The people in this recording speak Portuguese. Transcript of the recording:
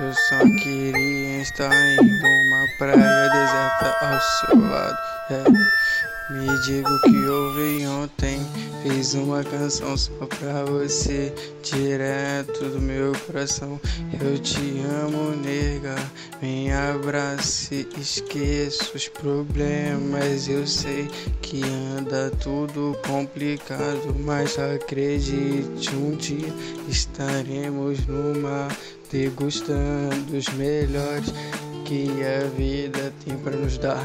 Eu só queria estar em uma praia ao seu lado. É. Me diga o que houve ontem. Fiz uma canção só pra você, direto do meu coração. Eu te amo, nega. Me abrace, esqueça os problemas. Eu sei que anda tudo complicado, mas acredite, um dia estaremos no mar degustando os melhores que a vida tem para ajudar.